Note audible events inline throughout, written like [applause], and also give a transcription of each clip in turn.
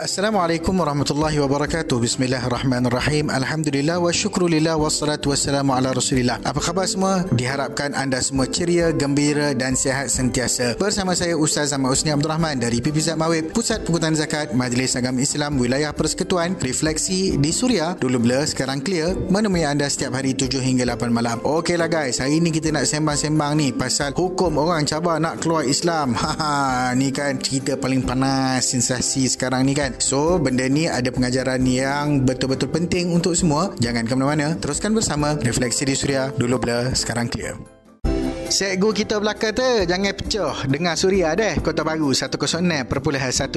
Assalamualaikum warahmatullahi wabarakatuh. Bismillahirrahmanirrahim. Alhamdulillah wa syukrulillah wassalatu wassalamu ala Rasulillah. Apa khabar semua? Diharapkan anda semua ceria, gembira dan sihat sentiasa. Bersama saya Ustaz Ahmad Usni Abdul Rahman dari PPZ Mawib, Pusat Pengutan Zakat Majlis Agama Islam Wilayah Persekutuan Refleksi di Suria. Dulu blur, sekarang clear. Menemui anda setiap hari 7 hingga 8 malam. Okeylah guys, hari ini kita nak sembang-sembang ni pasal hukum orang cabar nak keluar Islam. [laughs] Haha, ni kan cerita paling panas sensasi sekarang ni kan. So benda ni ada pengajaran yang betul-betul penting untuk semua. Jangan ke mana-mana. Teruskan bersama Refleksi di Suria. Dulu blur, sekarang clear. Cikgu kita belakang tu Jangan pecah. Dengar Suria deh Kota Baru 106.1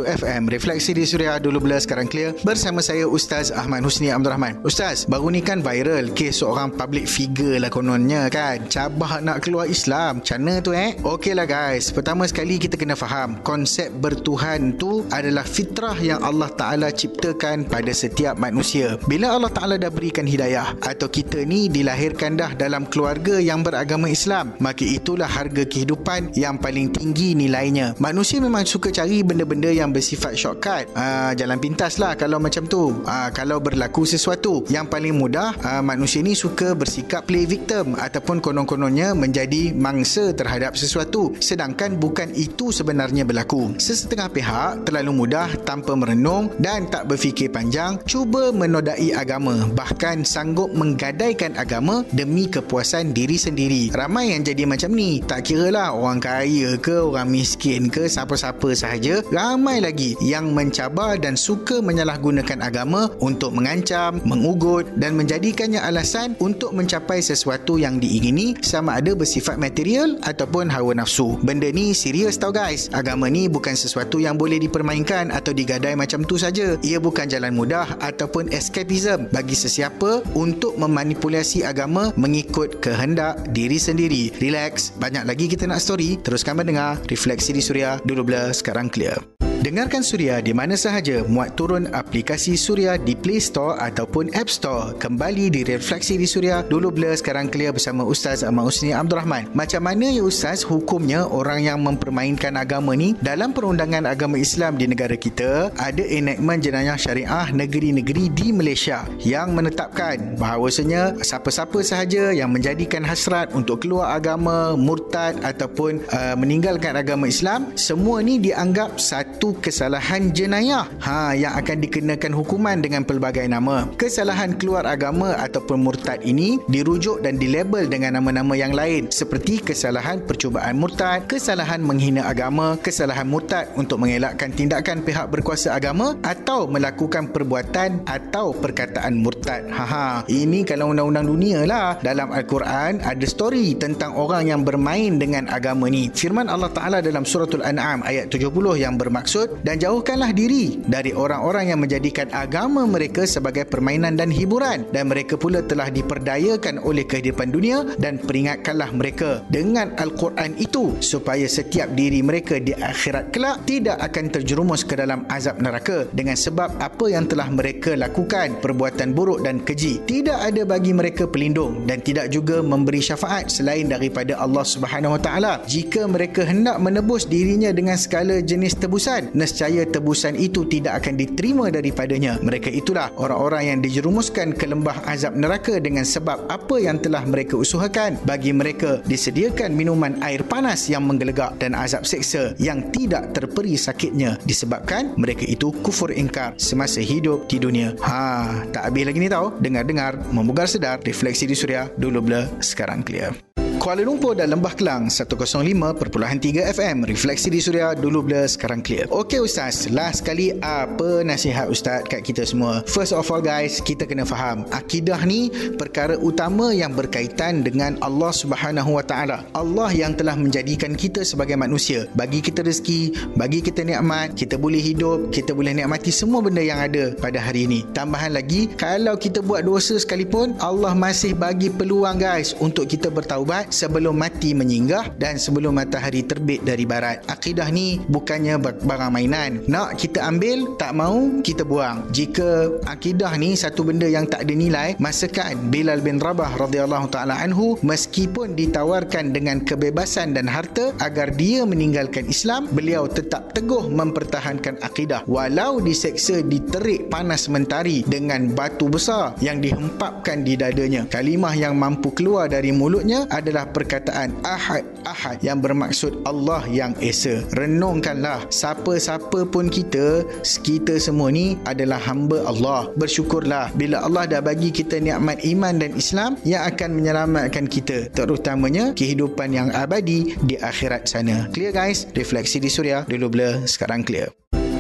FM Refleksi di Suria Dulu bila sekarang clear Bersama saya Ustaz Ahmad Husni Abdul Rahman. Ustaz Baru ni kan viral Kes seorang public figure lah kononnya kan. Cabah nak keluar Islam. Macam tu eh? Okey lah guys. Pertama sekali kita kena faham Konsep bertuhan tu Adalah fitrah yang Allah Ta'ala ciptakan Pada setiap manusia. Bila Allah Ta'ala dah berikan hidayah Atau kita ni dilahirkan dah Dalam keluarga yang beragama Islam Maka maka itulah harga kehidupan yang paling tinggi nilainya. Manusia memang suka cari benda-benda yang bersifat shortcut. Ah, jalan pintas lah kalau macam tu. Ah, kalau berlaku sesuatu. Yang paling mudah, ah, manusia ni suka bersikap play victim ataupun konon-kononnya menjadi mangsa terhadap sesuatu. Sedangkan bukan itu sebenarnya berlaku. Sesetengah pihak terlalu mudah tanpa merenung dan tak berfikir panjang cuba menodai agama. Bahkan sanggup menggadaikan agama demi kepuasan diri sendiri. Ramai yang jadi macam ni. Tak kira lah orang kaya ke orang miskin ke siapa-siapa sahaja. Ramai lagi yang mencabar dan suka menyalahgunakan agama untuk mengancam mengugut dan menjadikannya alasan untuk mencapai sesuatu yang diingini sama ada bersifat material ataupun hawa nafsu. Benda ni serius tau guys. Agama ni bukan sesuatu yang boleh dipermainkan atau digadai macam tu saja. Ia bukan jalan mudah ataupun escapism bagi sesiapa untuk memanipulasi agama mengikut kehendak diri sendiri. Relax Banyak lagi kita nak story. Teruskan mendengar. Refleksi di Suria. Dulu blur, sekarang clear. Dengarkan Suria di mana sahaja muat turun aplikasi Suria di Play Store ataupun App Store. Kembali di Refleksi di Suria. Dulu blur sekarang clear bersama Ustaz Ahmad Usni Abdul Rahman. Macam mana ya Ustaz hukumnya orang yang mempermainkan agama ni dalam perundangan agama Islam di negara kita ada enactment jenayah syariah negeri-negeri di Malaysia yang menetapkan bahawasanya siapa-siapa sahaja yang menjadikan hasrat untuk keluar agama, murtad ataupun uh, meninggalkan agama Islam semua ni dianggap satu kesalahan jenayah ha, yang akan dikenakan hukuman dengan pelbagai nama. Kesalahan keluar agama ataupun murtad ini dirujuk dan dilabel dengan nama-nama yang lain seperti kesalahan percubaan murtad, kesalahan menghina agama, kesalahan murtad untuk mengelakkan tindakan pihak berkuasa agama atau melakukan perbuatan atau perkataan murtad. Ha, ha. ini kalau undang-undang dunia lah. Dalam Al-Quran ada story tentang orang yang bermain dengan agama ni. Firman Allah Ta'ala dalam suratul An'am ayat 70 yang bermaksud tersebut dan jauhkanlah diri dari orang-orang yang menjadikan agama mereka sebagai permainan dan hiburan. Dan mereka pula telah diperdayakan oleh kehidupan dunia dan peringatkanlah mereka dengan Al-Quran itu supaya setiap diri mereka di akhirat kelak tidak akan terjerumus ke dalam azab neraka dengan sebab apa yang telah mereka lakukan. Perbuatan buruk dan keji tidak ada bagi mereka pelindung dan tidak juga memberi syafaat selain daripada Allah Subhanahu Wa Taala. Jika mereka hendak menebus dirinya dengan segala jenis tebusan nescaya tebusan itu tidak akan diterima daripadanya. Mereka itulah orang-orang yang dijerumuskan ke lembah azab neraka dengan sebab apa yang telah mereka usahakan. Bagi mereka disediakan minuman air panas yang menggelegak dan azab seksa yang tidak terperi sakitnya disebabkan mereka itu kufur ingkar semasa hidup di dunia. Ha, tak habis lagi ni tau. Dengar-dengar, membugar sedar, refleksi di suria, dulu blur, sekarang clear. Kuala Lumpur dan Lembah Kelang 105.3 FM Refleksi di Suria dulu blur sekarang clear. Okey Ustaz. Last sekali apa nasihat Ustaz kat kita semua? First of all guys Kita kena faham. Akidah ni perkara utama yang berkaitan dengan Allah Subhanahu Wa Taala. Allah yang telah menjadikan kita sebagai manusia. Bagi kita rezeki Bagi kita nikmat Kita boleh hidup Kita boleh nikmati semua benda yang ada pada hari ini. Tambahan lagi Kalau kita buat dosa sekalipun Allah masih bagi peluang guys Untuk kita bertaubat sebelum mati menyinggah dan sebelum matahari terbit dari barat. Akidah ni bukannya barang mainan. Nak kita ambil, tak mau kita buang. Jika akidah ni satu benda yang tak ada nilai, masakan Bilal bin Rabah radhiyallahu taala anhu meskipun ditawarkan dengan kebebasan dan harta agar dia meninggalkan Islam, beliau tetap teguh mempertahankan akidah walau diseksa diterik panas mentari dengan batu besar yang dihempapkan di dadanya. Kalimah yang mampu keluar dari mulutnya adalah perkataan Ahad Ahad yang bermaksud Allah yang Esa. Renungkanlah siapa-siapa pun kita, kita semua ni adalah hamba Allah. Bersyukurlah bila Allah dah bagi kita nikmat iman dan Islam yang akan menyelamatkan kita terutamanya kehidupan yang abadi di akhirat sana. Clear guys? Refleksi di Suria dulu blur sekarang clear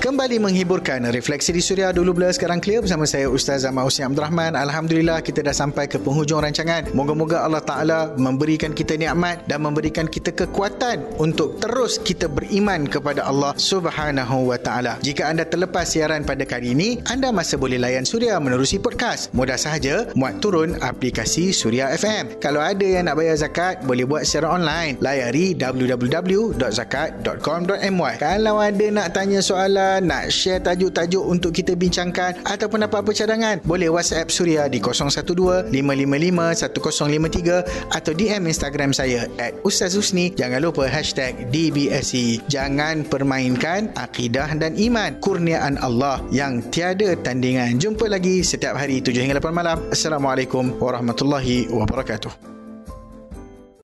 kembali menghiburkan refleksi di Suria dulu blur sekarang clear bersama saya Ustaz Ahmad Hussein Abdul Rahman. Alhamdulillah kita dah sampai ke penghujung rancangan. Moga-moga Allah Ta'ala memberikan kita nikmat dan memberikan kita kekuatan untuk terus kita beriman kepada Allah Subhanahu Wa Ta'ala. Jika anda terlepas siaran pada kali ini anda masih boleh layan Suria menerusi podcast. Mudah sahaja muat turun aplikasi Suria FM kalau ada yang nak bayar zakat boleh buat secara online. Layari www.zakat.com.my kalau ada nak tanya soalan nak share tajuk-tajuk untuk kita bincangkan ataupun apa-apa cadangan, boleh WhatsApp Suria di 012-555-1053 atau DM Instagram saya at Ustaz Husni. Jangan lupa hashtag DBSE. Jangan permainkan akidah dan iman. Kurniaan Allah yang tiada tandingan. Jumpa lagi setiap hari 7 hingga 8 malam. Assalamualaikum warahmatullahi wabarakatuh.